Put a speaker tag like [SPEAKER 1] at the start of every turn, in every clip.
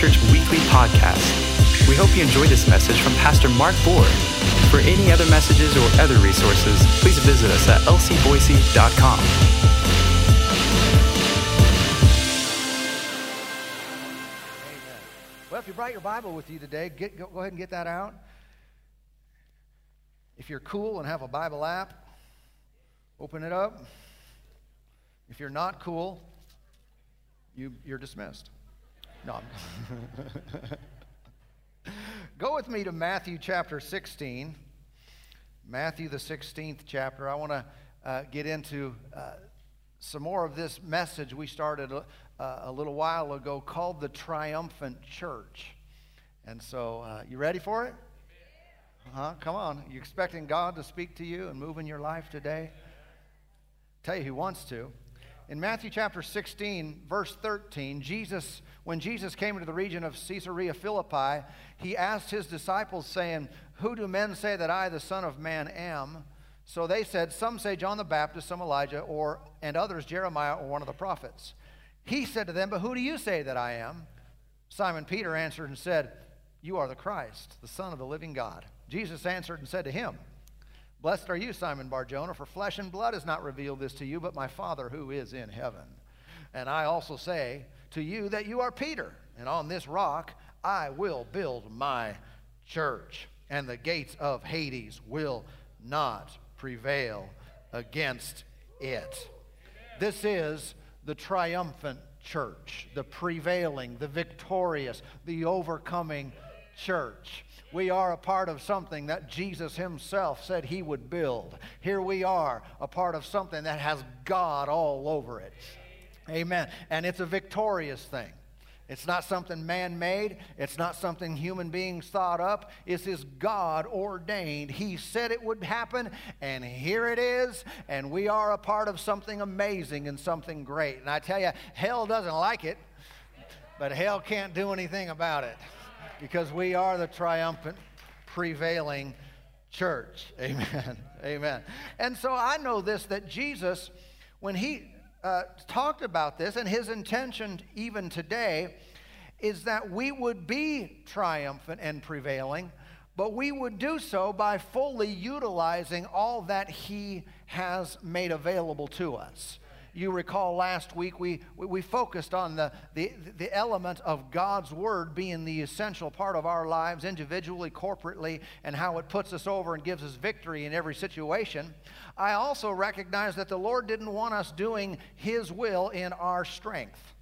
[SPEAKER 1] Church Weekly Podcast. We hope you enjoyed this message from Pastor Mark Boer. For any other messages or other resources, please visit us at lcboise.com.
[SPEAKER 2] Well, if you brought your Bible with you today, get, go, go ahead and get that out. If you're cool and have a Bible app, open it up. If you're not cool, you, you're dismissed. No. Go with me to Matthew chapter 16. Matthew, the 16th chapter. I want to uh, get into uh, some more of this message we started uh, a little while ago called the Triumphant Church. And so, uh, you ready for it? Huh? Come on. You expecting God to speak to you and move in your life today? Tell you, He wants to. In Matthew chapter 16, verse 13, Jesus, when Jesus came into the region of Caesarea Philippi, he asked his disciples, saying, Who do men say that I, the Son of Man, am? So they said, Some say John the Baptist, some Elijah, or and others Jeremiah or one of the prophets. He said to them, But who do you say that I am? Simon Peter answered and said, You are the Christ, the Son of the living God. Jesus answered and said to him, Blessed are you, Simon Barjona, for flesh and blood has not revealed this to you, but my Father who is in heaven. And I also say to you that you are Peter, and on this rock I will build my church, and the gates of Hades will not prevail against it. This is the triumphant church, the prevailing, the victorious, the overcoming church. We are a part of something that Jesus himself said he would build. Here we are, a part of something that has God all over it. Amen. And it's a victorious thing. It's not something man made. It's not something human beings thought up. It's His God ordained. He said it would happen, and here it is. And we are a part of something amazing and something great. And I tell you, hell doesn't like it, but hell can't do anything about it because we are the triumphant, prevailing church. Amen. Amen. And so I know this that Jesus, when he uh, talked about this, and his intention even today, is that we would be triumphant and prevailing, but we would do so by fully utilizing all that he has made available to us you recall last week we, we focused on the, the, the element of God's Word being the essential part of our lives, individually, corporately, and how it puts us over and gives us victory in every situation. I also recognize that the Lord didn't want us doing His will in our strength.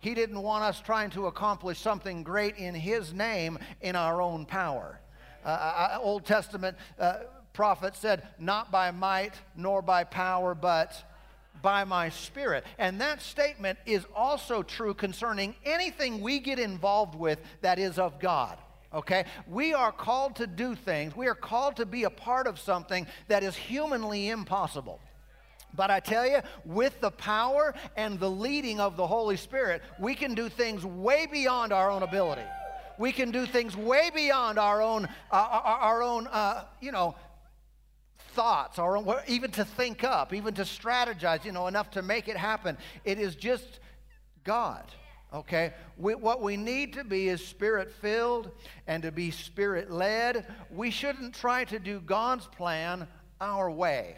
[SPEAKER 2] He didn't want us trying to accomplish something great in His name in our own power. Uh, uh, uh Old Testament uh, prophet said, Not by might nor by power, but by my spirit. And that statement is also true concerning anything we get involved with that is of God. Okay? We are called to do things, we are called to be a part of something that is humanly impossible. But I tell you, with the power and the leading of the Holy Spirit, we can do things way beyond our own ability. We can do things way beyond our own, uh, our, our, own, uh, you know, thoughts or even to think up, even to strategize, you know, enough to make it happen. It is just God. Okay? We, what we need to be is spirit filled and to be spirit led. We shouldn't try to do God's plan our way.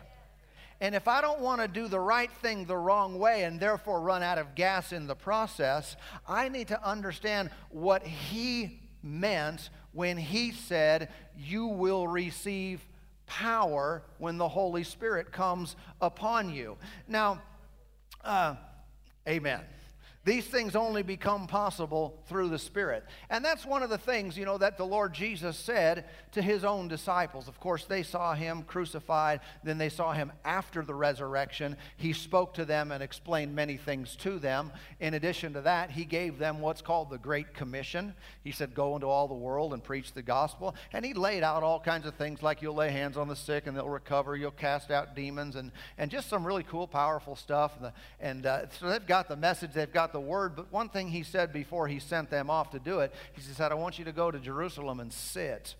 [SPEAKER 2] And if I don't want to do the right thing the wrong way and therefore run out of gas in the process, I need to understand what He meant when He said, You will receive power when the Holy Spirit comes upon you. Now, uh, amen. These things only become possible through the Spirit. And that's one of the things, you know, that the Lord Jesus said to his own disciples. Of course, they saw him crucified, then they saw him after the resurrection. He spoke to them and explained many things to them. In addition to that, he gave them what's called the Great Commission. He said, Go into all the world and preach the gospel. And he laid out all kinds of things like you'll lay hands on the sick and they'll recover, you'll cast out demons, and, and just some really cool, powerful stuff. And, and uh, so they've got the message, they've got the word, but one thing he said before he sent them off to do it, he said, I want you to go to Jerusalem and sit.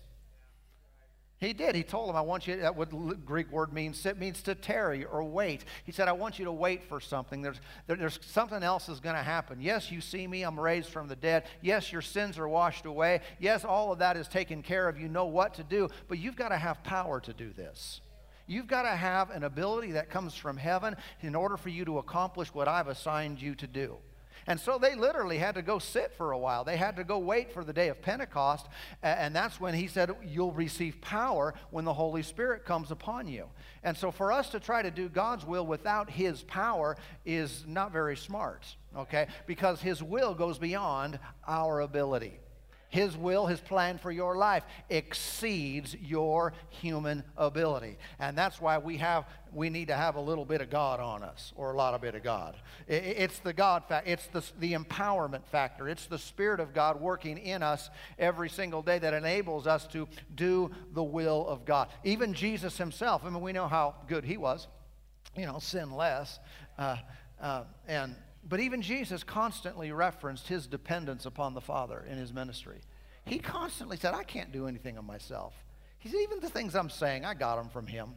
[SPEAKER 2] He did. He told them, I want you, that what the Greek word means, sit means to tarry or wait. He said, I want you to wait for something. There's, there, there's something else is going to happen. Yes, you see me, I'm raised from the dead. Yes, your sins are washed away. Yes, all of that is taken care of. You know what to do, but you've got to have power to do this. You've got to have an ability that comes from heaven in order for you to accomplish what I've assigned you to do. And so they literally had to go sit for a while. They had to go wait for the day of Pentecost. And that's when he said, You'll receive power when the Holy Spirit comes upon you. And so for us to try to do God's will without his power is not very smart, okay? Because his will goes beyond our ability. His will, His plan for your life exceeds your human ability. And that's why we have we need to have a little bit of God on us, or a lot of bit of God. It's the God factor, it's the, the empowerment factor. It's the Spirit of God working in us every single day that enables us to do the will of God. Even Jesus himself, I mean, we know how good he was, you know, sin less. Uh, uh, and but even Jesus constantly referenced his dependence upon the Father in his ministry. He constantly said, I can't do anything of myself. He said, even the things I'm saying, I got them from him.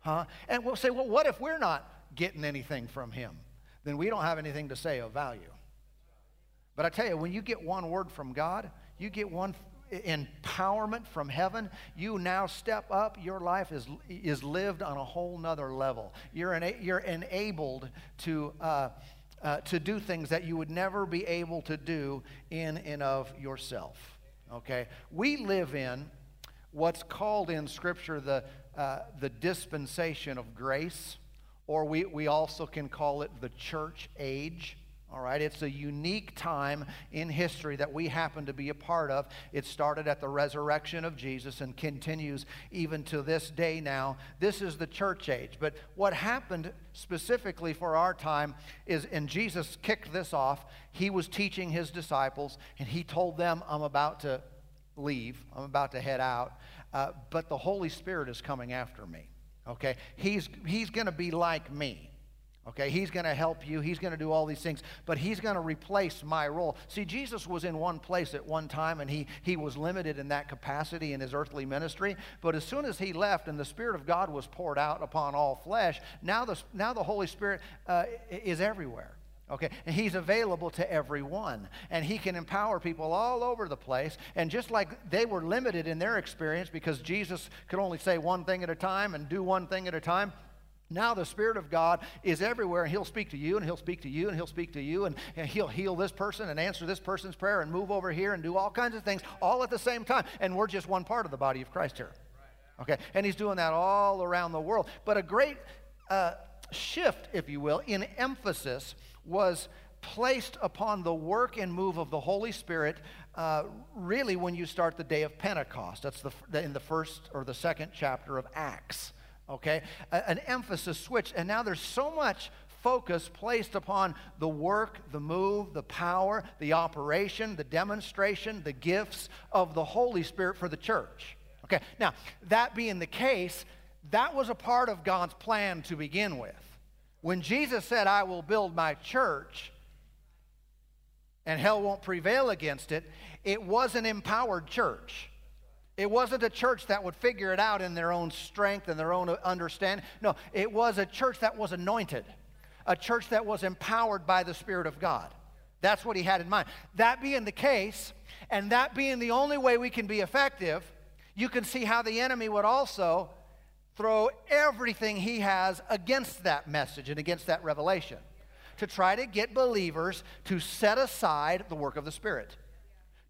[SPEAKER 2] Huh? And we'll say, well, what if we're not getting anything from him? Then we don't have anything to say of value. But I tell you, when you get one word from God, you get one empowerment from heaven, you now step up. Your life is, is lived on a whole nother level. You're, ena- you're enabled to, uh, uh, to do things that you would never be able to do in and of yourself. Okay? We live in what's called in Scripture the, uh, the dispensation of grace, or we, we also can call it the church age. All right, it's a unique time in history that we happen to be a part of. It started at the resurrection of Jesus and continues even to this day now. This is the church age. But what happened specifically for our time is, and Jesus kicked this off, he was teaching his disciples, and he told them, I'm about to leave, I'm about to head out, uh, but the Holy Spirit is coming after me. Okay? He's, he's going to be like me. Okay, he's going to help you. He's going to do all these things, but he's going to replace my role. See, Jesus was in one place at one time, and he, he was limited in that capacity in his earthly ministry. But as soon as he left and the Spirit of God was poured out upon all flesh, now the, now the Holy Spirit uh, is everywhere. Okay, and he's available to everyone, and he can empower people all over the place. And just like they were limited in their experience because Jesus could only say one thing at a time and do one thing at a time, now the Spirit of God is everywhere, and He'll speak to you, and He'll speak to you, and He'll speak to you, and, He'll heal this person and answer this person's prayer and move over here and do all kinds of things all at the same time. And we're just one part of the body of Christ here. Okay? And He's doing that all around the world. But a great uh, shift, if you will, in emphasis was placed upon the work and move of the Holy Spirit uh, really when you start the day of Pentecost. That's the, in the first or the second chapter of Acts okay? A, an emphasis switch. And now there's so much focus placed upon the work, the move, the power, the operation, the demonstration, the gifts of the Holy Spirit for the church. Okay, now, that being the case, that was a part of God's plan to begin with. When Jesus said, I will build my church, and hell won't prevail against it, it was an empowered church. It wasn't a church that would figure it out in their own strength and their own understanding. No, it was a church that was anointed, a church that was empowered by the Spirit of God. That's what he had in mind. That being the case, and that being the only way we can be effective, you can see how the enemy would also throw everything he has against that message and against that revelation to try to get believers to set aside the work of the Spirit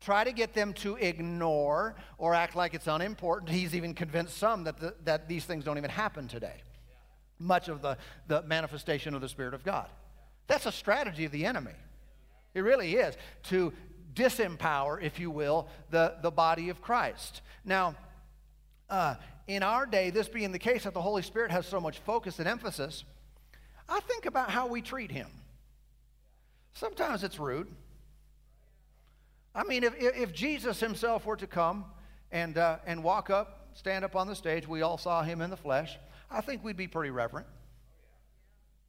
[SPEAKER 2] try to get them to ignore or act like it's unimportant. He's even convinced some that, the, that these things don't even happen today. Much of the, the manifestation of the Spirit of God. That's a strategy of the enemy. It really is to disempower, if you will, the, the body of Christ. Now, uh, in our day, this being the case that the Holy Spirit has so much focus and emphasis, I think about how we treat Him. Sometimes it's rude. I mean, if, if Jesus himself were to come and, uh, and walk up, stand up on the stage, we all saw him in the flesh, I think we'd be pretty reverent.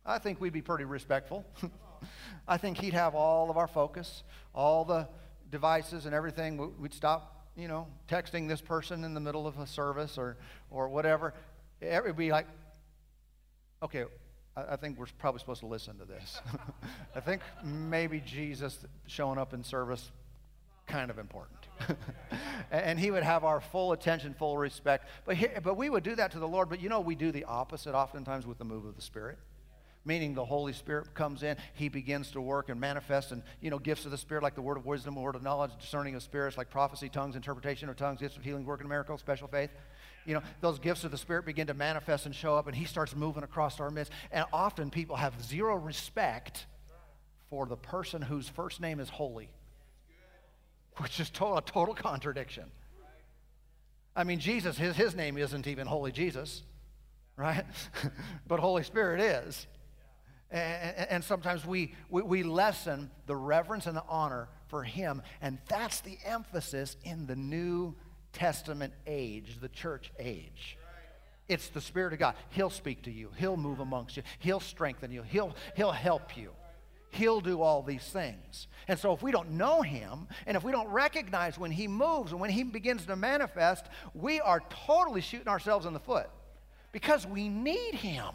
[SPEAKER 2] I think we'd be pretty respectful. I think he'd have all of our focus, all the devices and everything. We'd stop you know, texting this person in the middle of a service or, or whatever, it would be like, okay, I, I think we're probably supposed to listen to this. I think maybe Jesus showing up in service kind of important. and he would have our full attention, full respect. But, he, but we would do that to the Lord. But you know, we do the opposite oftentimes with the move of the Spirit. Meaning the Holy Spirit comes in, He begins to work and manifest, and you know gifts of the Spirit like the word of wisdom, word of knowledge, discerning of spirits like prophecy, tongues, interpretation of tongues, gifts of healing, working miracles, special faith you know, those gifts of the Spirit begin to manifest and show up, and He starts moving across our midst. And often people have zero respect for the person whose first name is holy, which is total, a total contradiction. I mean, Jesus, his, his name isn't even Holy Jesus, right? but Holy Spirit is. And, and, sometimes we, we, we lessen the reverence and the honor for him. And that's the emphasis in the New Testament age, the church age. It's the Spirit of God. He'll speak to you. He'll move amongst you. He'll strengthen you. He'll, he'll help you. He'll do all these things. And so, if we don't know Him, and if we don't recognize when He moves and when He begins to manifest, we are totally shooting ourselves in the foot because we need Him.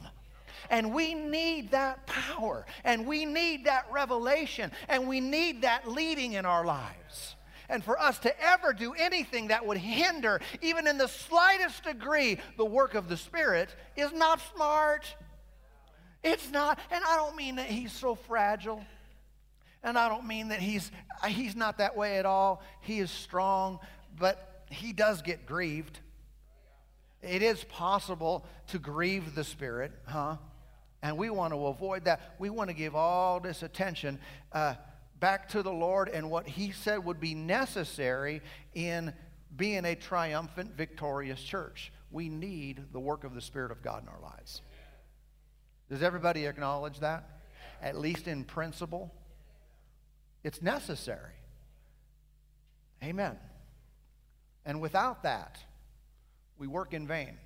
[SPEAKER 2] And we need that power, and we need that revelation, and we need that leading in our lives and for us to ever do anything that would hinder, even in the slightest degree, the work of the Spirit is not smart. It's not, and I don't mean that he's so fragile. And I don't mean that he's, he's not that way at all. He is strong, but he does get grieved. It is possible to grieve the Spirit, huh? And we want to avoid that. We want to give all this attention. Uh, back to the Lord and what He said would be necessary in being a triumphant, victorious church. We need the work of the Spirit of God in our lives. Does everybody acknowledge that? At least in principle? It's necessary. Amen. And without that, we work in vain.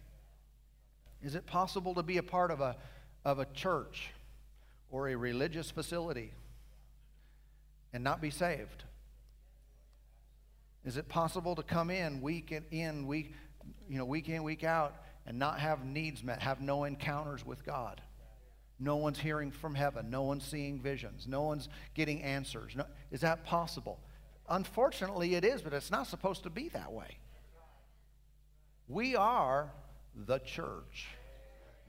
[SPEAKER 2] Is it possible to be a part of a, of a church or a religious facility and not be saved? Is it possible to come in week in, week, you know, week in, week out, and not have needs met, have no encounters with God? No one's hearing from heaven. No one's seeing visions. No one's getting answers. No, is that possible? Unfortunately, it is, but it's not supposed to be that way. We are the church,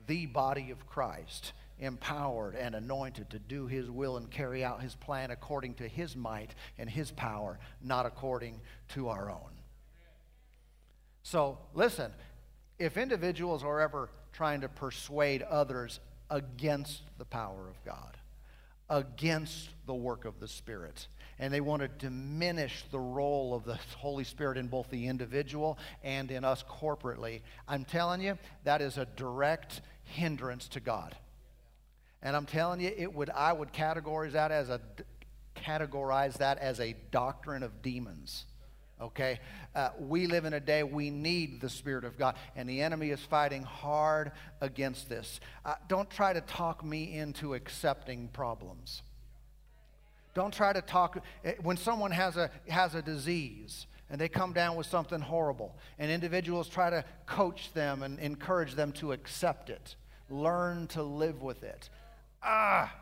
[SPEAKER 2] the body of Christ empowered and anointed to do his will and carry out his plan according to his might and his power, not according to our own. So, listen, if individuals are ever trying to persuade others against the power of God, against the work of the Spirit, and they want to diminish the role of the Holy Spirit in both the individual and in us corporately, I'm telling you, that is a direct hindrance to God. And I'm telling you, it would, I would categorize that as a, categorize that as a doctrine of demons. Okay? Uh, we live in a day we need the Spirit of God, and the enemy is fighting hard against this. Uh, don't try to talk me into accepting problems. Don't try to talk, eh, when someone has a, has a disease, and they come down with something horrible, and individuals try to coach them and encourage them to accept it, learn to live with it ah,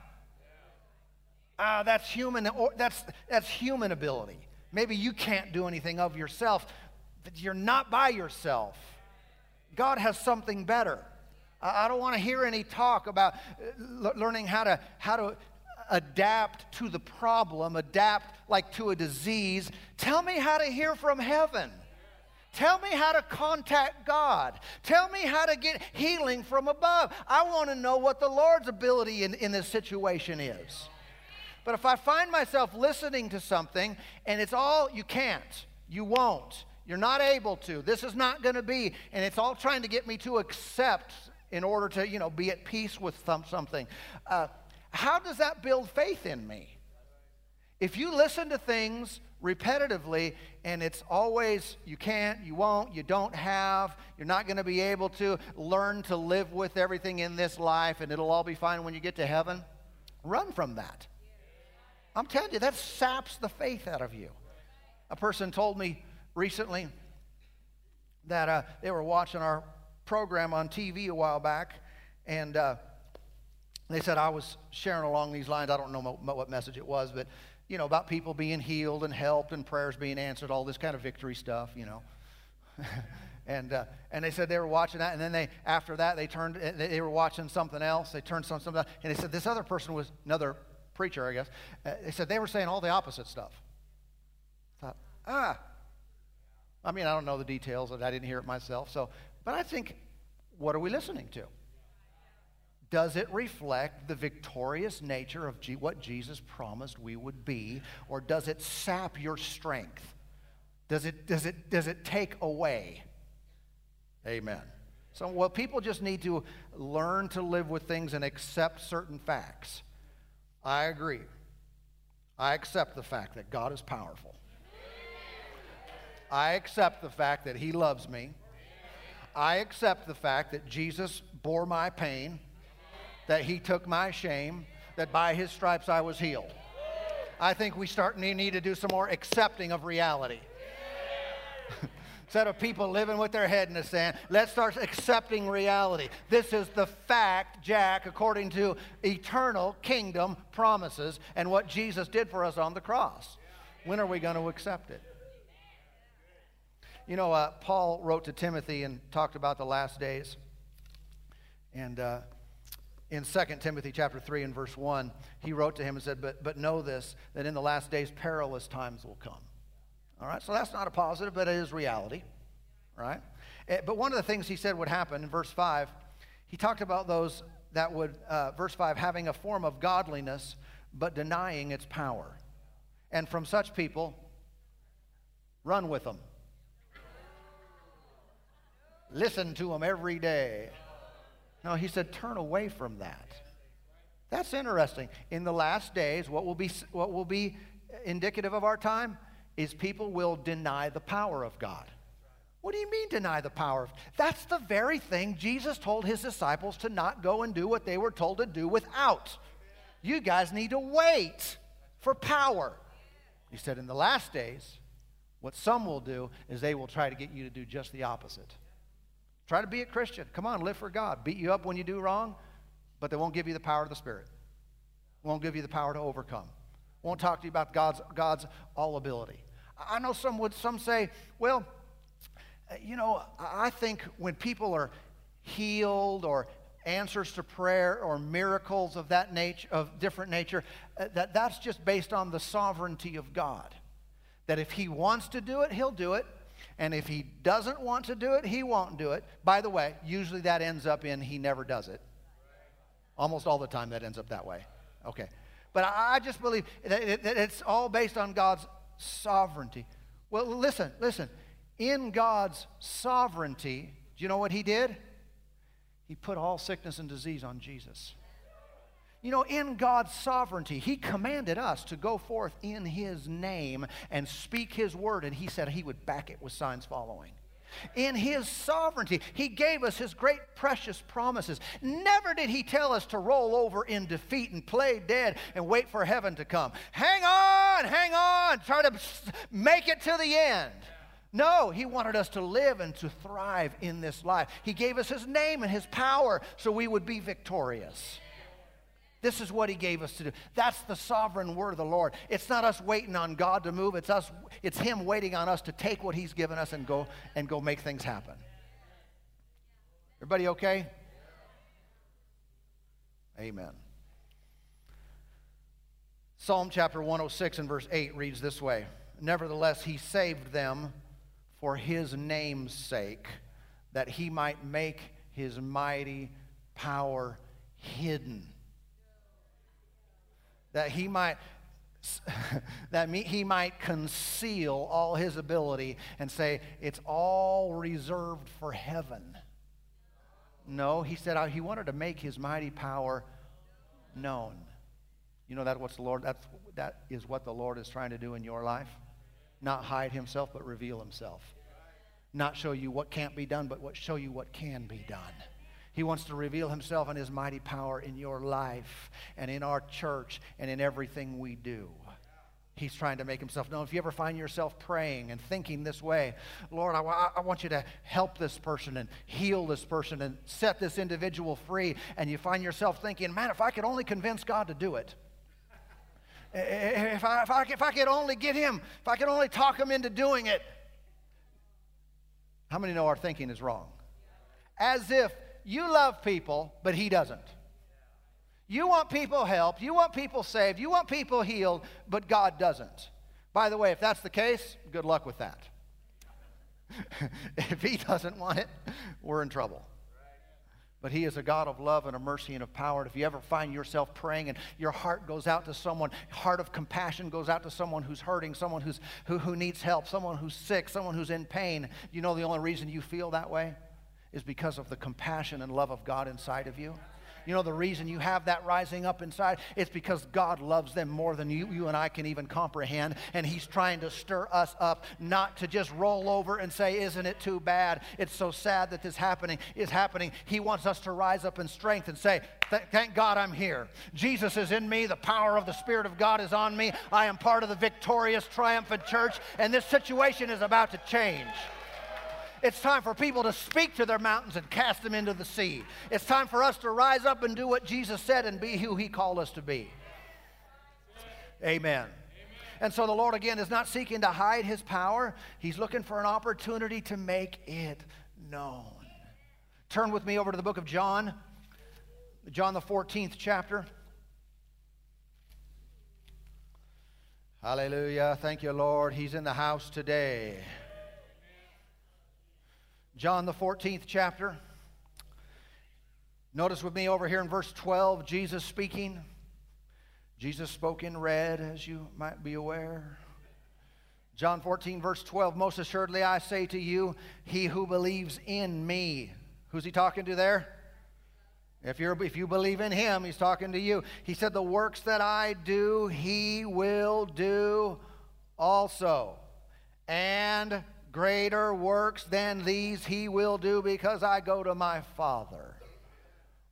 [SPEAKER 2] ah, that's human, that's, that's human ability. Maybe you can't do anything of yourself, but you're not by yourself. God has something better. I don't want to hear any talk about uh, learning how to, how to adapt to the problem, adapt like to a disease. Tell me how to hear from heaven. Tell me how to contact God. Tell me how to get healing from above. I want to know what the Lord's ability in, in this situation is. But if I find myself listening to something and it's all, you can't, you won't, you're not able to, this is not going to be, and it's all trying to get me to accept in order to, you know, be at peace with some, something, uh, how does that build faith in me? If you listen to things repetitively, and it's always you can't, you won't, you don't have, you're not going to be able to learn to live with everything in this life, and it'll all be fine when you get to heaven. Run from that. I'm telling you, that saps the faith out of you. A person told me recently that uh, they were watching our program on TV a while back, and uh, they said I was sharing along these lines. I don't know what message it was, but you know about people being healed and helped and prayers being answered, all this kind of victory stuff, you know. and uh, and they said they were watching that, and then they after that they turned they were watching something else. They turned something else, and they said this other person was another preacher, I guess. Uh, they said they were saying all the opposite stuff. I thought ah. I mean, I don't know the details, and I didn't hear it myself. So, but I think, what are we listening to? Does it reflect the victorious nature of G- what Jesus promised we would be, or does it sap your strength? Does it, does it, does it take away? Amen. So, well, people just need to learn to live with things and accept certain facts. I agree. I accept the fact that God is powerful. I accept the fact that He loves me. I accept the fact that Jesus bore my pain, that He took my shame, that by His stripes I was healed. I think we start need to do some more accepting of reality. Instead of people living with their head in the sand, let's start accepting reality. This is the fact, Jack, according to eternal kingdom promises and what Jesus did for us on the cross. When are we going to accept it? You know, uh, Paul wrote to Timothy and talked about the last days. And uh, in 2 Timothy chapter 3 and verse 1, he wrote to him and said, but, but know this, that in the last days perilous times will come. All right, so that's not a positive, but it is reality. Right? Eh, but one of the things he said would happen in verse 5, he talked about those that would, uh, verse 5, having a form of godliness, but denying its power. And from such people, run with them. Listen to them every day. No, he said, turn away from that. That's interesting. In the last days, what will be, what will be indicative of our time is people will deny the power of God. What do you mean deny the power of That's the very thing Jesus told his disciples to not go and do what they were told to do without. You guys need to wait for power. He said in the last days, what some will do is they will try to get you to do just the opposite. Try to be a Christian. Come on, live for God. Beat you up when you do wrong, but they won't give you the power of the Spirit. Won't give you the power to overcome. Won't talk to you about God's, God's all ability. I know some would some say, well, you know, I think when people are healed or answers to prayer or miracles of that nature of different nature uh, that that's just based on the sovereignty of God that if he wants to do it he'll do it and if he doesn't want to do it, he won't do it. By the way, usually that ends up in he never does it. Almost all the time that ends up that way. Okay. But I just believe that it's all based on God's sovereignty. Well, listen, listen. In God's sovereignty, do you know what he did? He put all sickness and disease on Jesus. You know, in God's sovereignty, He commanded us to go forth in His name and speak His word, and He said He would back it with signs following. In His sovereignty, He gave us His great precious promises. Never did He tell us to roll over in defeat and play dead and wait for heaven to come. Hang on, hang on, try to make it to the end. No, he wanted us to live and to thrive in this life. He gave us his name and his power so we would be victorious. This is what he gave us to do. That's the sovereign word of the Lord. It's not us waiting on God to move. It's us it's him waiting on us to take what he's given us and go and go make things happen. Everybody okay? Amen. Psalm chapter 106 and verse 8 reads this way Nevertheless, he saved them for his name's sake, that he might make his mighty power hidden that he might that he might conceal all his ability and say it's all reserved for heaven. No, he said he wanted to make his mighty power known. You know that what's the Lord that's that is what the Lord is trying to do in your life. Not hide himself but reveal himself. Not show you what can't be done but what show you what can be done. He wants to reveal himself and his mighty power in your life and in our church and in everything we do. He's trying to make himself known. If you ever find yourself praying and thinking this way, Lord, I, I, want you to help this person and heal this person and set this individual free, and you find yourself thinking, man, if I could only convince God to do it, if I, if I, if I could only get him, if I could only talk him into doing it. How many know our thinking is wrong? As if you love people, but he doesn't. You want people helped, you want people saved, you want people healed, but God doesn't. By the way, if that's the case, good luck with that. if He doesn't want it, we're in trouble. But He is a God of love and of mercy and of power. And if you ever find yourself praying and your heart goes out to someone, heart of compassion goes out to someone who's hurting, someone who's, who, who needs help, someone who's sick, someone who's in pain, you know the only reason you feel that way is because of the compassion and love of God inside of you. You know, the reason you have that rising up inside, it's because God loves them more than you, you and I can even comprehend. And He's trying to stir us up, not to just roll over and say, Isn't it too bad? It's so sad that this happening is happening. He wants us to rise up in strength and say, Thank God I'm here. Jesus is in me. The power of the Spirit of God is on me. I am part of the victorious, triumphant church, and this situation is about to change. It's time for people to speak to their mountains and cast them into the sea. It's time for us to rise up and do what Jesus said and be who he called us to be. Amen. And so the Lord, again, is not seeking to hide his power, he's looking for an opportunity to make it known. Turn with me over to the book of John, John, the 14th chapter. Hallelujah. Thank you, Lord. He's in the house today. John, the 14th chapter. Notice with me over here in verse 12, Jesus speaking. Jesus spoke in red, as you might be aware. John 14, verse 12 Most assuredly I say to you, he who believes in me. Who's he talking to there? If, you're, if you believe in him, he's talking to you. He said, The works that I do, he will do also. And Greater works than these he will do because I go to my Father.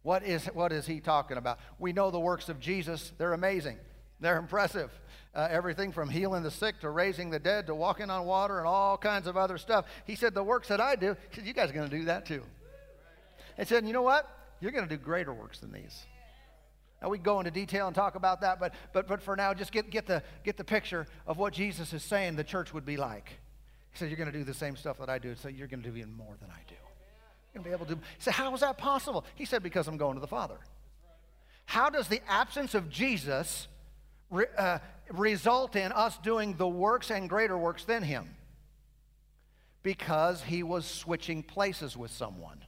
[SPEAKER 2] What is, what is he talking about? We know the works of Jesus, they're amazing, they're impressive. Uh, everything from healing the sick to raising the dead to walking on water and all kinds of other stuff. He said, The works that I do, he said, You guys are going to do that too. He said, You know what? You're going to do greater works than these. Now we go into detail and talk about that, but, but, but for now, just get, get, the, get the picture of what Jesus is saying the church would be like. He said, You're going to do the same stuff that I do, so you're going to do even more than I do. You're going to be able to. He said, How is that possible? He said, Because I'm going to the Father. How does the absence of Jesus re, uh, result in us doing the works and greater works than him? Because he was switching places with someone.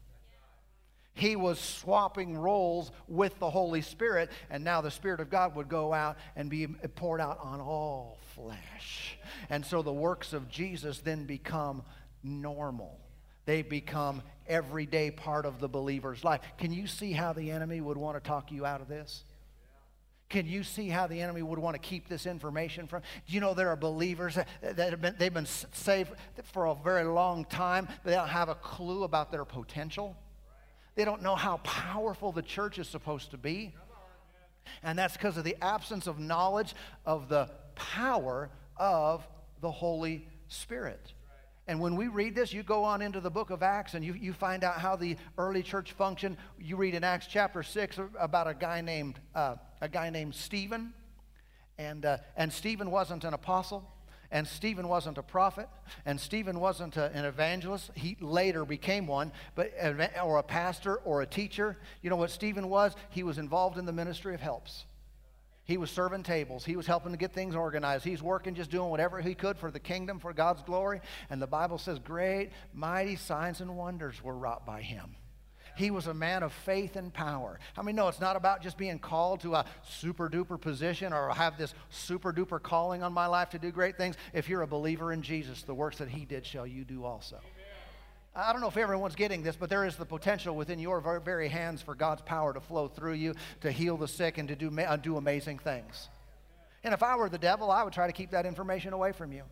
[SPEAKER 2] He was swapping roles with the Holy Spirit, and now the Spirit of God would go out and be poured out on all flesh. And so the works of Jesus then become normal. They become everyday part of the believer's life. Can you see how the enemy would want to talk you out of this? Can you see how the enemy would want to keep this information from? Do you know there are believers that, have been, they've been saved for a very long time, but they don't have a clue about their potential? They don't know how powerful the church is supposed to be. And that's because of the absence of knowledge of the power of the Holy Spirit. And when we read this, you go on into the book of Acts and you, you find out how the early church functioned. You read in Acts chapter 6 about a guy named, uh, a guy named Stephen. And, uh, and Stephen wasn't an apostle, and Stephen wasn't a prophet, and Stephen wasn't a, an evangelist. He later became one, but or a pastor or a teacher. You know what Stephen was? He was involved in the ministry of helps. He was serving tables. He was helping to get things organized. He's working, just doing whatever he could for the kingdom, for God's glory. And the Bible says, great, mighty signs and wonders were wrought by him. He was a man of faith and power. I mean, no, it's not about just being called to a super duper position or have this super duper calling on my life to do great things. If you're a believer in Jesus, the works that he did shall you do also. I don't know if everyone's getting this, but there is the potential within your very hands for God's power to flow through you, to heal the sick, and to do, uh, do amazing things. And if I were the devil, I would try to keep that information away from you.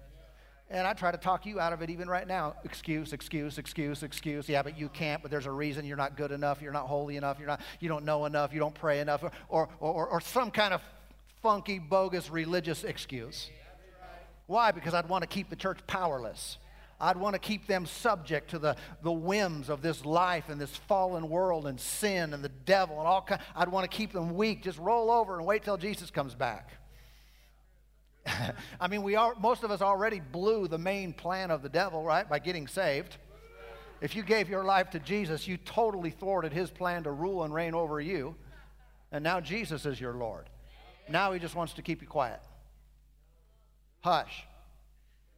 [SPEAKER 2] And I try to talk you out of it even right now. Excuse, excuse, excuse, excuse. Yeah, but you can't, but there's a reason you're not good enough, you're not holy enough, you're not, you don't know enough, you don't pray enough, or, or, or, or some kind of funky, bogus religious excuse. Why? Because I'd want to keep the church powerless. I'd want to keep them subject to the, the whims of this life and this fallen world and sin and the devil and all kind. I'd want to keep them weak. Just roll over and wait till Jesus comes back. I mean, we are, most of us already blew the main plan of the devil, right, by getting saved. If you gave your life to Jesus, you totally thwarted his plan to rule and reign over you. And now Jesus is your Lord. Now he just wants to keep you quiet. Hush.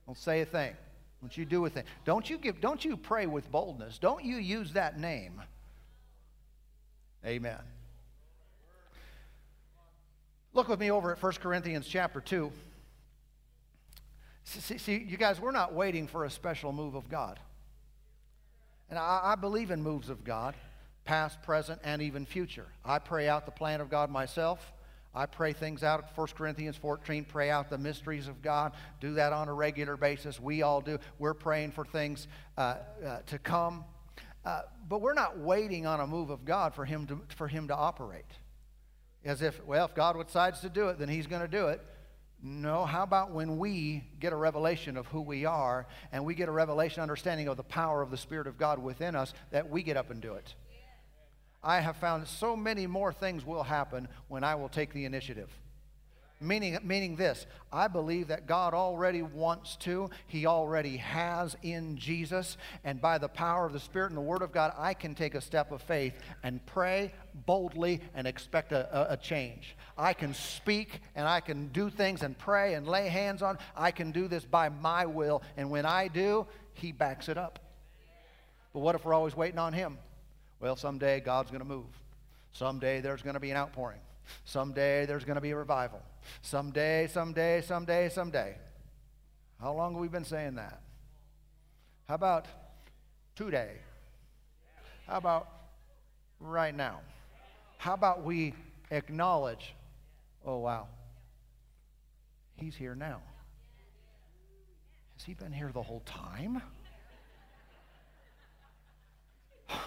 [SPEAKER 2] Don't say a thing. Don't you do a thing. Don't you give, don't you pray with boldness. Don't you use that name. Amen. Look with me over at 1 Corinthians chapter 2. See, see, you guys, we're not waiting for a special move of God. And I, I believe in moves of God, past, present, and even future. I pray out the plan of God myself. I pray things out. 1 Corinthians 14, pray out the mysteries of God. Do that on a regular basis. We all do. We're praying for things uh, uh, to come. Uh, but we're not waiting on a move of God for him, to, for him to operate. As if, well, if God decides to do it, then he's going to do it. No, how about when we get a revelation of who we are and we get a revelation understanding of the power of the Spirit of God within us that we get up and do it? I have found so many more things will happen when I will take the initiative. Meaning, meaning this, I believe that God already wants to, He already has in Jesus, and by the power of the Spirit and the Word of God, I can take a step of faith and pray boldly and expect a, a, a change. I can speak and I can do things and pray and lay hands on. I can do this by my will, and when I do, He backs it up. But what if we're always waiting on Him? Well, someday God's going to move. Someday there's going to be an outpouring. Someday there's going to be a revival. Someday, someday, someday, someday. How long have we been saying that? How about today? How about right now? How about we acknowledge, oh, wow, he's here now? Has he been here the whole time? I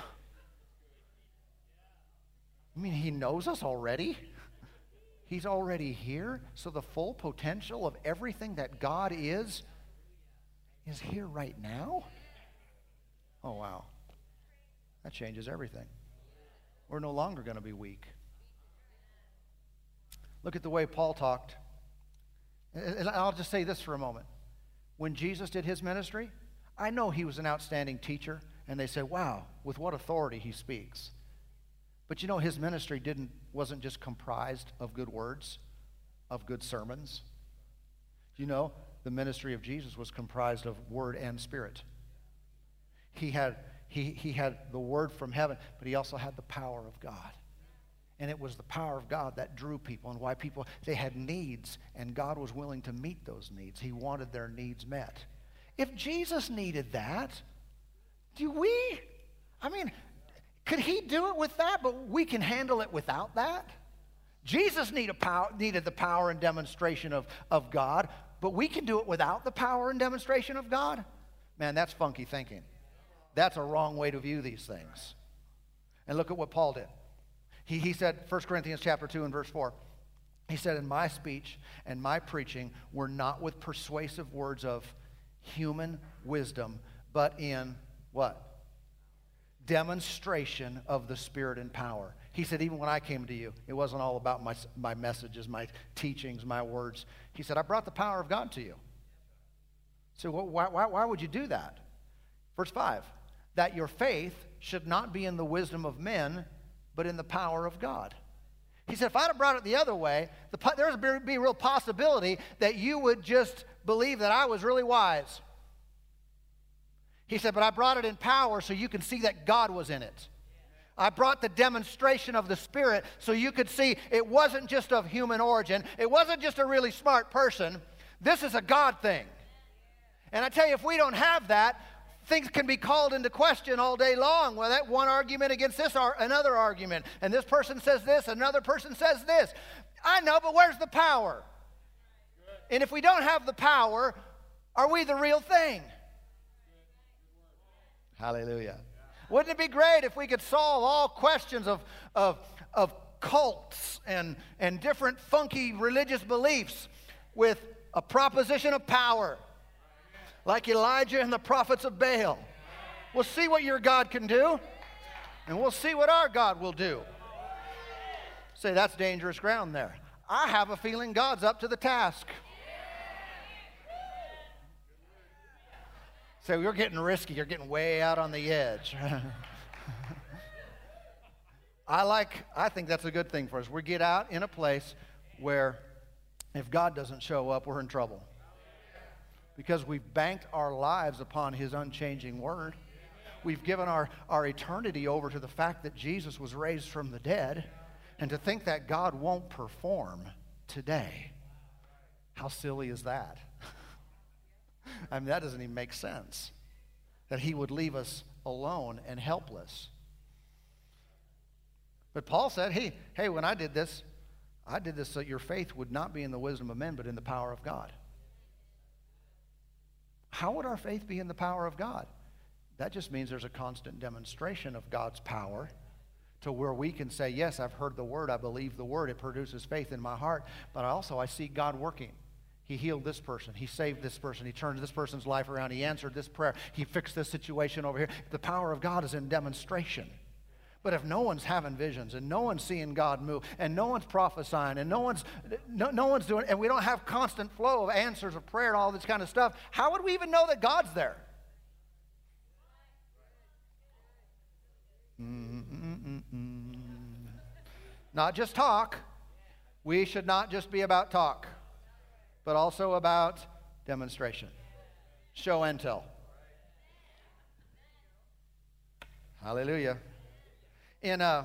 [SPEAKER 2] mean, he knows us already. He's already here. So the full potential of everything that God is is here right now. Oh, wow. That changes everything. We're no longer going to be weak. Look at the way Paul talked. And I'll just say this for a moment. When Jesus did his ministry, I know he was an outstanding teacher, and they said, wow, with what authority he speaks. But you know, his ministry didn't, wasn't just comprised of good words, of good sermons. You know, the ministry of Jesus was comprised of word and spirit. He had, he, he had the word from heaven, but he also had the power of God. And it was the power of God that drew people and why people, they had needs, and God was willing to meet those needs. He wanted their needs met. If Jesus needed that, do we? I mean, could he do it with that, but we can handle it without that? Jesus need power, needed the power and demonstration of, of God, but we can do it without the power and demonstration of God? Man, that's funky thinking. That's a wrong way to view these things. And look at what Paul did. He, he said, 1 Corinthians chapter 2 and verse 4, he said, In my speech and my preaching were not with persuasive words of human wisdom, but in what? Demonstration of the Spirit and power. He said, even when I came to you, it wasn't all about my, my messages, my teachings, my words. He said, I brought the power of God to you. So why, why, why would you do that? Verse 5 that your faith should not be in the wisdom of men, but in the power of God. He said, if I'd have brought it the other way, the, there's be a real possibility that you would just believe that I was really wise. He said, But I brought it in power so you can see that God was in it. I brought the demonstration of the Spirit so you could see it wasn't just of human origin, it wasn't just a really smart person. This is a God thing. And I tell you, if we don't have that, things can be called into question all day long. Well, that one argument against this, or another argument, and this person says this, another person says this. I know, but where's the power? And if we don't have the power, are we the real thing? Hallelujah. Wouldn't it be great if we could solve all questions of, of, of cults and, and different funky religious beliefs with a proposition of power, like Elijah and the prophets of Baal. We'll see what your God can do, and we'll see what our God will do. Say, that's dangerous ground there. I have a feeling God's up to the task. Say, you're getting risky. You're getting way out on the edge. I like, I think that's a good thing for us. We get out in a place where if God doesn't show up, we're in trouble. Because we've banked our lives upon His unchanging word. We've given our, our eternity over to the fact that Jesus was raised from the dead. And to think that God won't perform today, how silly is that? I mean, that doesn't even make sense. That He would leave us alone and helpless. But Paul said, hey, hey, when I did this, I did this so your faith would not be in the wisdom of men, but in the power of God. How would our faith be in the power of God? That just means there's a constant demonstration of God's power to where we can say, Yes, I've heard the word, I believe the word, it produces faith in my heart, but also I see God working. He healed this person. He saved this person. He turned this person's life around. He answered this prayer. He fixed this situation over here. The power of God is in demonstration. But if no one's having visions and no one's seeing God move and no one's prophesying and no one's, no, no one's doing, and we don't have constant flow of answers of prayer and all this kind of stuff, how would we even know that God's there? Mm-mm-mm-mm. Not just talk. We should not just be about talk, but also about demonstration. Show and tell. Hallelujah in uh,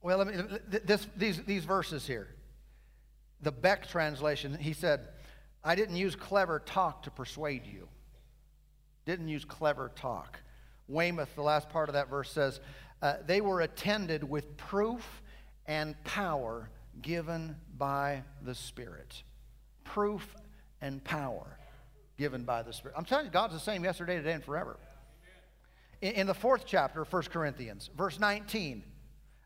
[SPEAKER 2] well, let me, this, these, these verses here, the Beck translation, he said, I didn't use clever talk to persuade you. Didn't use clever talk. Weymouth, the last part of that verse says, uh, they were attended with proof and power given by the Spirit. Proof and power given by the Spirit. I'm telling you, God's the same yesterday, today, and forever in, in the fourth chapter of 1 Corinthians, verse 19.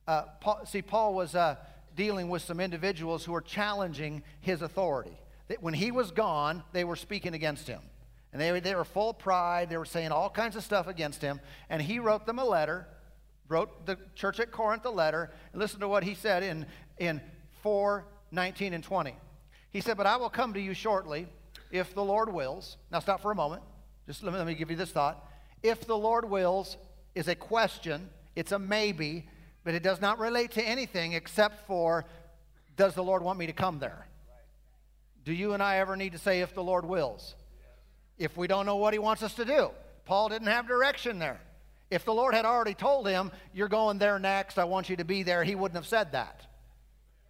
[SPEAKER 2] Uh, Paul, see, Paul was uh, dealing with some individuals who were challenging his authority. That when he was gone, they were speaking against him. And they, they were full of pride. They were saying all kinds of stuff against him. And he wrote them a letter, wrote the church at Corinth a letter. And listen to what he said in, in 4 19 and 20. He said, But I will come to you shortly, if the Lord wills. Now, stop for a moment. Just let me, let me give you this thought if the Lord wills is a question, it's a maybe, but it does not relate to anything except for does the Lord want me to come there? Do you and I ever need to say if the Lord wills? If we don't know what he wants us to do. Paul didn't have direction there. If the Lord had already told him, you're going there next, I want you to be there, he wouldn't have said that.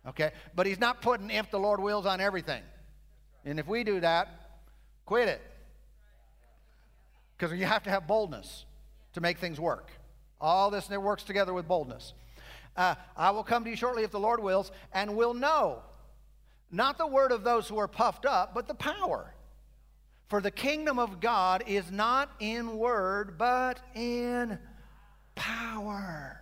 [SPEAKER 2] Okay? But he's not putting if the Lord wills on everything. And if we do that, quit it. Because you have to have boldness to make things work. All this works together with boldness. Uh, I will come to you shortly if the Lord wills, and will know not the word of those who are puffed up, but the power. For the kingdom of God is not in word, but in power.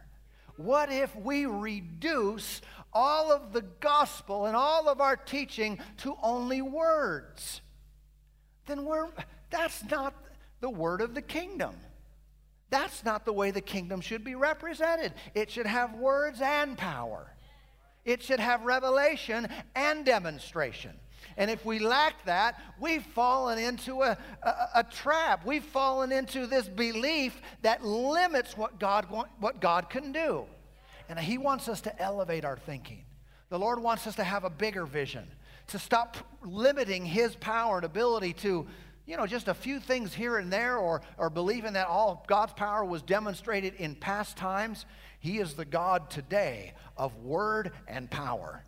[SPEAKER 2] What if we reduce all of the gospel and all of our teaching to only words? Then we're, that's not the word of the kingdom. That's not the way the kingdom should be represented. It should have words and power. It should have revelation and demonstration. And if we lack that, we've fallen into a, a, a, trap. We've fallen into this belief that limits what God, want, what God can do. And He wants us to elevate our thinking. The Lord wants us to have a bigger vision, to stop limiting His power and ability to you know, just a few things here and there, or, or believing that all God's power was demonstrated in past times. He is the God today of word and power.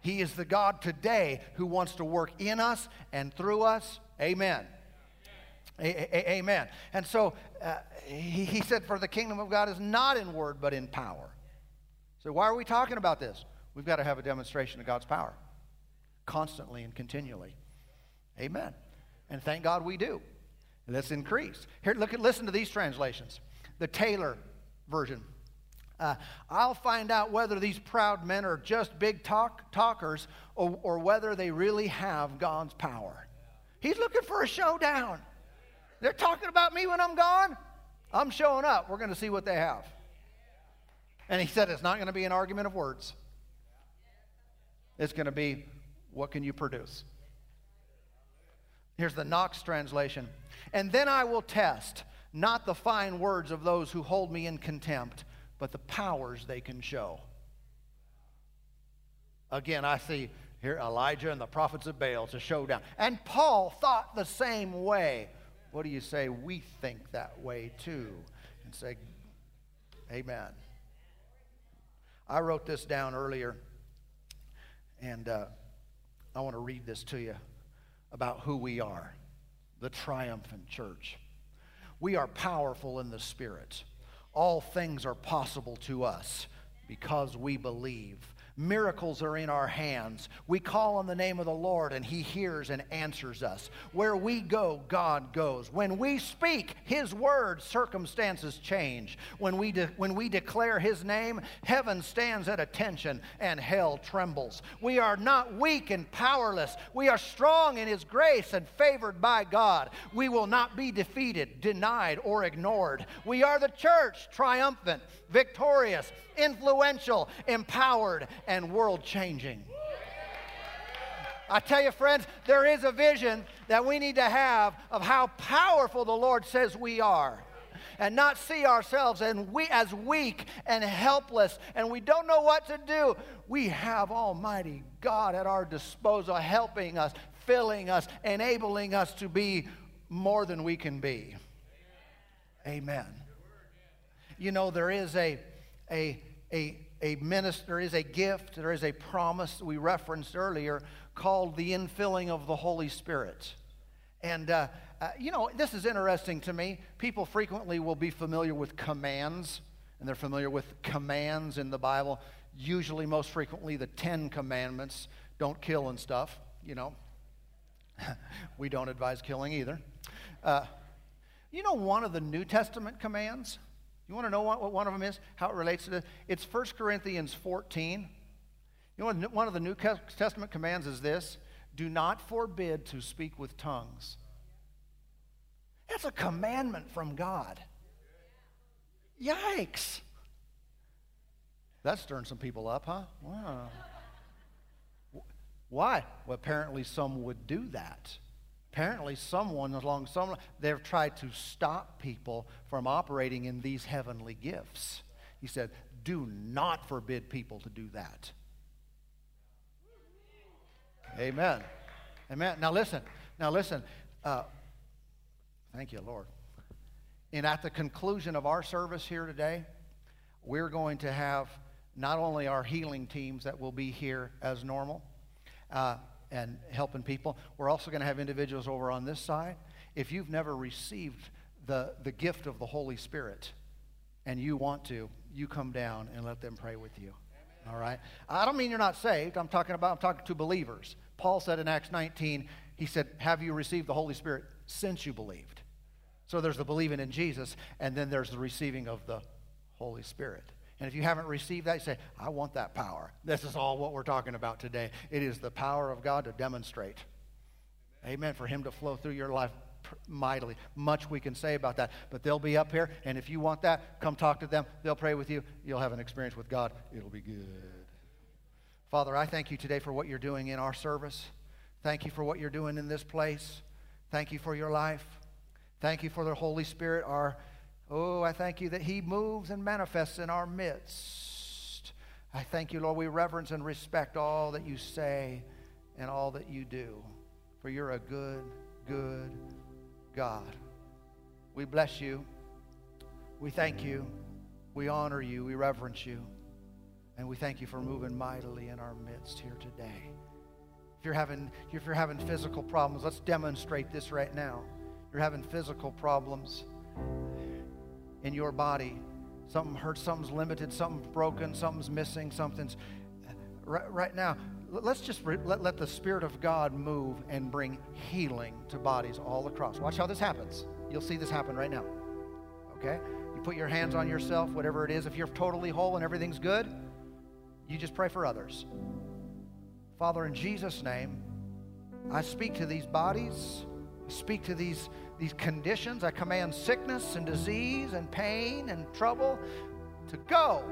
[SPEAKER 2] He is the God today who wants to work in us and through us. Amen. A- a- amen. And so uh, he, he said, For the kingdom of God is not in word, but in power. So, why are we talking about this? We've got to have a demonstration of God's power constantly and continually. Amen. And thank God we do. Let's increase. Here, look at, listen to these translations. The Taylor version. Uh, I'll find out whether these proud men are just big talk, talkers or, or whether they really have God's power. He's looking for a showdown. They're talking about me when I'm gone. I'm showing up. We're going to see what they have. And he said it's not going to be an argument of words. It's going to be what can you produce? Here's the Knox translation. And then I will test not the fine words of those who hold me in contempt, but the powers they can show. Again, I see here Elijah and the prophets of Baal. to a showdown. And Paul thought the same way. What do you say? We think that way too. And say, Amen. I wrote this down earlier, and uh, I want to read this to you about who we are the triumphant church. We are powerful in the Spirit. All things are possible to us because we believe. Miracles are in our hands. We call on the name of the Lord and He hears and answers us. Where we go, God goes. When we speak His word, circumstances change. When we, de- when we declare His name, heaven stands at attention and hell trembles. We are not weak and powerless. We are strong in His grace and favored by God. We will not be defeated, denied, or ignored. We are the church, triumphant, victorious, influential, empowered, and world changing. I tell you, friends, there is a vision that we need to have of how powerful the Lord says we are. And not see ourselves and we as weak and helpless and we don't know what to do. We have Almighty God at our disposal, helping us, filling us, enabling us to be more than we can be. Amen. You know, there is a, a, a, a minister, is a gift, there is a promise we referenced earlier called the infilling of the Holy Spirit. And, uh, uh, you know, this is interesting to me. People frequently will be familiar with commands, and they're familiar with commands in the Bible. Usually, most frequently, the Ten Commandments don't kill and stuff, you know. we don't advise killing either. Uh, you know, one of the New Testament commands you want to know what, what one of them is? How it relates to this? It's 1 Corinthians 14. You know, one of the New Testament commands is this do not forbid to speak with tongues. That's a commandment from God. Yikes. That's stirring some people up, huh? Wow. Why? Well, apparently some would do that. Apparently, someone along some they've tried to stop people from operating in these heavenly gifts. He said, "Do not forbid people to do that." Amen. Amen. Now listen. Now listen. Uh, thank you, Lord. And at the conclusion of our service here today, we're going to have not only our healing teams that will be here as normal. Uh, and helping people. We're also going to have individuals over on this side. If you've never received the, the gift of the Holy Spirit and you want to, you come down and let them pray with you. All right? I don't mean you're not saved. I'm talking about, I'm talking to believers. Paul said in Acts 19, he said, Have you received the Holy Spirit since you believed? So there's the believing in Jesus, and then there's the receiving of the Holy Spirit. And if you haven't received that, you say, I want that power. This is all what we're talking about today. It is the power of God to demonstrate. Amen. Amen. For Him to flow through your life mightily. Much we can say about that. But they'll be up here, and if you want that, come talk to them. They'll pray with you. You'll have an experience with God. It'll be good. Father, I thank you today for what you're doing in our service. Thank you for what you're doing in this place. Thank you for your life. Thank you for the Holy Spirit, our Oh, I thank you that He moves and manifests in our midst. I thank you, Lord. We reverence and respect all that you say and all that you do. For you're a good, good God. We bless you. We thank you. We honor you. We reverence you. And we thank you for moving mightily in our midst here today. If you're having, if you're having physical problems, let's demonstrate this right now. You're having physical problems in your body. Something hurts, something's limited, something's broken, something's missing, something's. Right, right now, let's just re- let, let the Spirit of God move and bring healing to bodies all across. Watch how this happens. You'll see this happen right now. Okay? You put your hands on yourself, whatever it is. If you're totally whole and everything's good, you just pray for others. Father, in Jesus' name, I speak to these bodies, I speak to these, these conditions. I command sickness and disease and pain and trouble to go.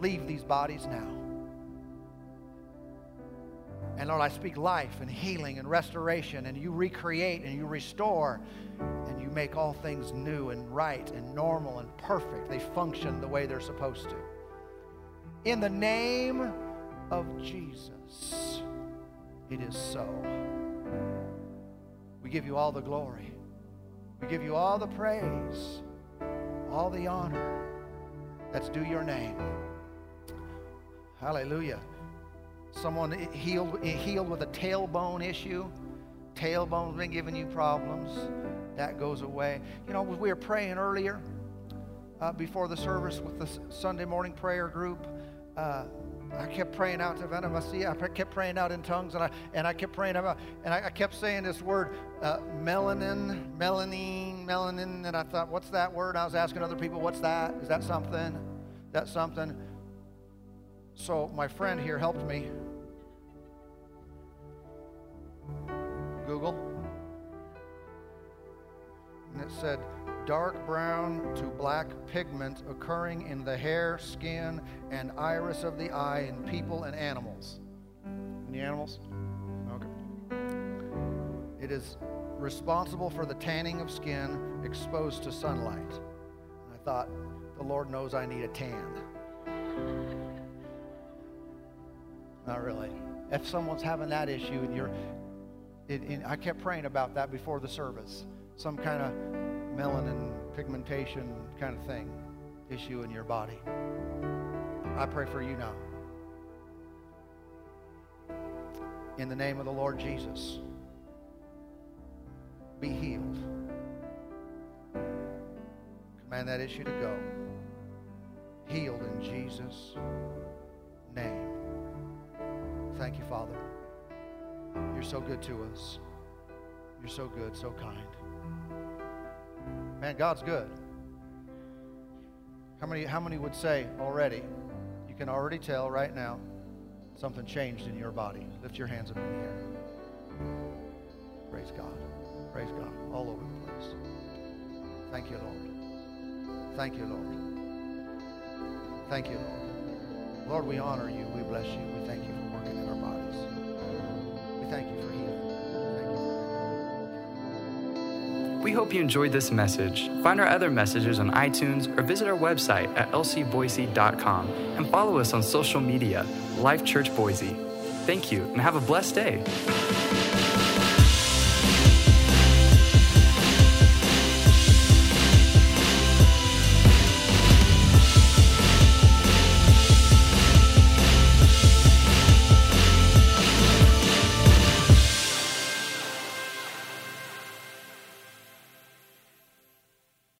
[SPEAKER 2] Leave these bodies now. And Lord, I speak life and healing and restoration, and you recreate and you restore, and you make all things new and right and normal and perfect. They function the way they're supposed to. In the name of Jesus, it is so. We give you all the glory, we give you all the praise, all the honor that's due your name. Hallelujah. Someone healed, healed with a tailbone issue. Tailbone's been giving you problems. That goes away. You know, we were praying earlier uh, before the service with the Sunday morning prayer group. Uh, I kept praying out to Venemasia. I kept praying out in tongues, and I and I kept praying about, and I, I kept saying this word, uh, melanin, melanine, melanin, and I thought, what's that word? I was asking other people, what's that? Is that something? That's something. So my friend here helped me. Google. And it said dark brown to black pigment occurring in the hair, skin, and iris of the eye in people and animals. Any animals? Okay. It is responsible for the tanning of skin exposed to sunlight. I thought, the Lord knows I need a tan. Not really. If someone's having that issue and you're, it, I kept praying about that before the service. Some kind of melanin pigmentation kind of thing, issue in your body. I pray for you now. In the name of the Lord Jesus, be healed. Command that issue to go. Healed in Jesus' name. Thank you, Father. You're so good to us. You're so good, so kind. Man, God's good. How many, how many would say already, you can already tell right now, something changed in your body? Lift your hands up in the air. Praise God. Praise God. All over the place. Thank you, Lord. Thank you, Lord. Thank you, Lord. Lord, we honor you. We bless you. We thank you for working in our bodies. We thank you
[SPEAKER 1] We hope you enjoyed this message. Find our other messages on iTunes or visit our website at lcboise.com and follow us on social media, Life Church Boise. Thank you and have a blessed day.